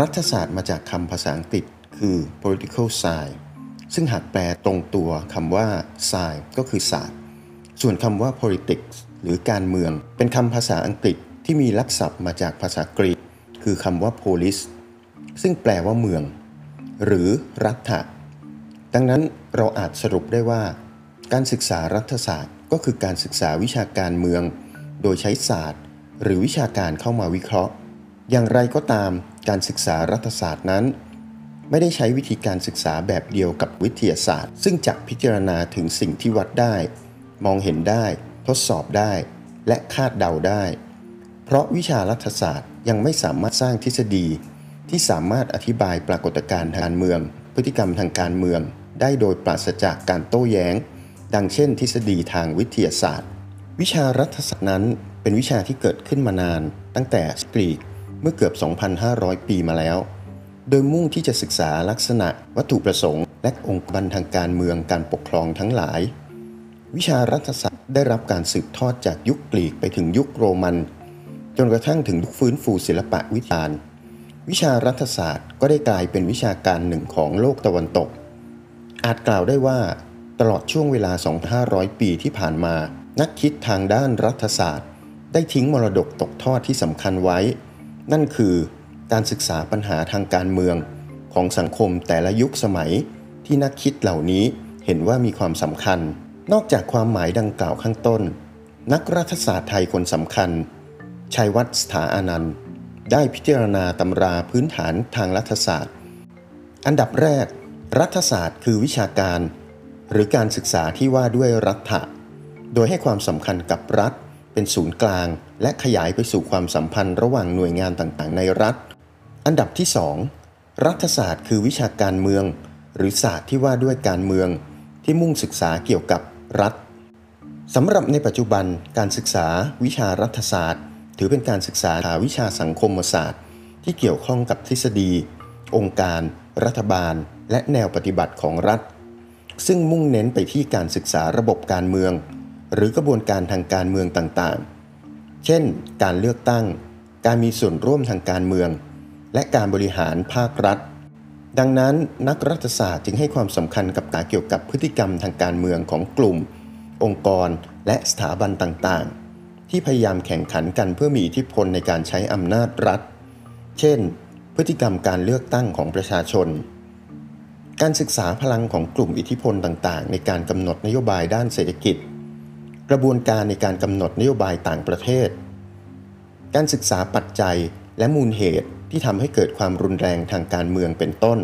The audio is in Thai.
รัฐศาสตร์มาจากคำภาษาอังกฤษคือ political science ซึ่งหากแปลตรงตัวคำว่า science ก็คือศาสตร์ ส่วนคำว่า politics หรือการเมือง เป็นคำภาษาอังกฤษที่มีลักษณะมาจากภาษากรีก คือคำว่า polis ซึ่งแปลว่าเมือง หรือรัฐะดังนั้นเราอาจสรุปได้ว่า การศึกษารัฐศาสตร์ก็คือการศึกษาวิชาการเมือง โดยใช้ศาสตร์ หรือวิชาการเข้ามาวิเคราะห์ อย่างไรก็ตามการศึกษารัฐศาสตร์นั้น ไม่ได้ใช้วิธีการศึกษาแบบเดียวกับวิทยาศาสตร์ ซึ่งจะพิจารณาถึงสิ่งที่วัดได้ มองเห็นได้ ทดสอบได้ และคาดเดาได้ เพราะวิชารัฐศาสตร์ยังไม่สามารถสร้างทฤษฎี ที่สามารถอธิบายปรากฏการณ์ทางการเมือง พฤติกรรมทางการเมือง ได้โดยปราศจากการโต้แย้ง ดังเช่น ทฤษฎีทางวิทยาศาสตร์ วิชารัฐศาสตร์นั้นเป็นวิชาที่เกิดขึ้นมานานตั้งแต่กรีก เมื่อเกือบ 2,500 ปีมาแล้ว โดยมุ่งที่จะศึกษาลักษณะวัตถุประสงค์ และองค์กรทางการเมืองการปกครองทั้งหลาย วิชารัฐศาสตร์ได้รับการสืบทอดจากยุคกรีกไปถึงยุคโรมัน จนกระทั่งถึงยุคฟื้นฟูศิลปะวิทยาวิชารัฐศาสตร์ก็ได้กลายเป็นวิชาการหนึ่งของโลกตะวันตก อาจกล่าวได้ว่า ตลอดช่วงเวลา 2,500 ปีที่ผ่านมา นักคิดทางด้านรัฐศาสตร์ ได้ทิ้งมรดกตกทอดที่สำคัญไว้ นั่นคือการศึกษาปัญหาทางการเมืองของสังคมแต่ละยุคสมัยที่นักคิดเหล่านี้เห็นว่ามีความสำคัญ นอกจากความหมายดังกล่าวข้างต้น นักรัฐศาสตร์ไทยคนสำคัญ ชัยวัฒน์สถาอานันต์ได้พิจารณาตำราพื้นฐานทางรัฐศาสตร์ อันดับแรก รัฐศาสตร์คือวิชาการ หรือการศึกษาที่ว่าด้วยรัฐะโดยให้ความสำคัญกับรัฐ เป็นศูนย์กลาง และขยายไปสู่ความสัมพันธ์ระหว่างหน่วยงานต่างๆ ในรัฐ อันดับที่ 2 รัฐศาสตร์คือวิชาการเมือง หรือศาสตร์ที่ว่าด้วยการเมือง ที่มุ่งศึกษาเกี่ยวกับรัฐสำหรับในปัจจุบันการศึกษาวิชารัฐศาสตร์ ถือเป็นการศึกษาวิชาสังคมศาสตร์ ที่เกี่ยวข้องกับทฤษฎี องค์การ รัฐบาล และแนวปฏิบัติของรัฐ ซึ่งมุ่งเน้นไปที่การศึกษาระบบการเมือง หรือกระบวนการทางการเมืองต่างๆ เช่น การเลือกตั้ง การมีส่วนร่วมทางการเมือง และการบริหารภาครัฐ ดังนั้นนักรัฐศาสตร์จึงให้ความสำคัญกับการเกี่ยวกับพฤติกรรมทางการเมืองของกลุ่ม องค์กร และสถาบันต่างๆ ที่พยายามแข่งขันกันเพื่อมีอิทธิพลในการใช้อำนาจรัฐ เช่น พฤติกรรมการเลือกตั้งของประชาชนการศึกษาพลังของกลุ่มอิทธิพลต่างๆ ในการกำหนดนโยบายด้านเศรษฐกิจ กระบวนการในการกำหนดนโยบายต่างประเทศ การศึกษาปัจจัยและมูลเหตุที่ทำให้เกิดความรุนแรงทางการเมืองเป็นต้น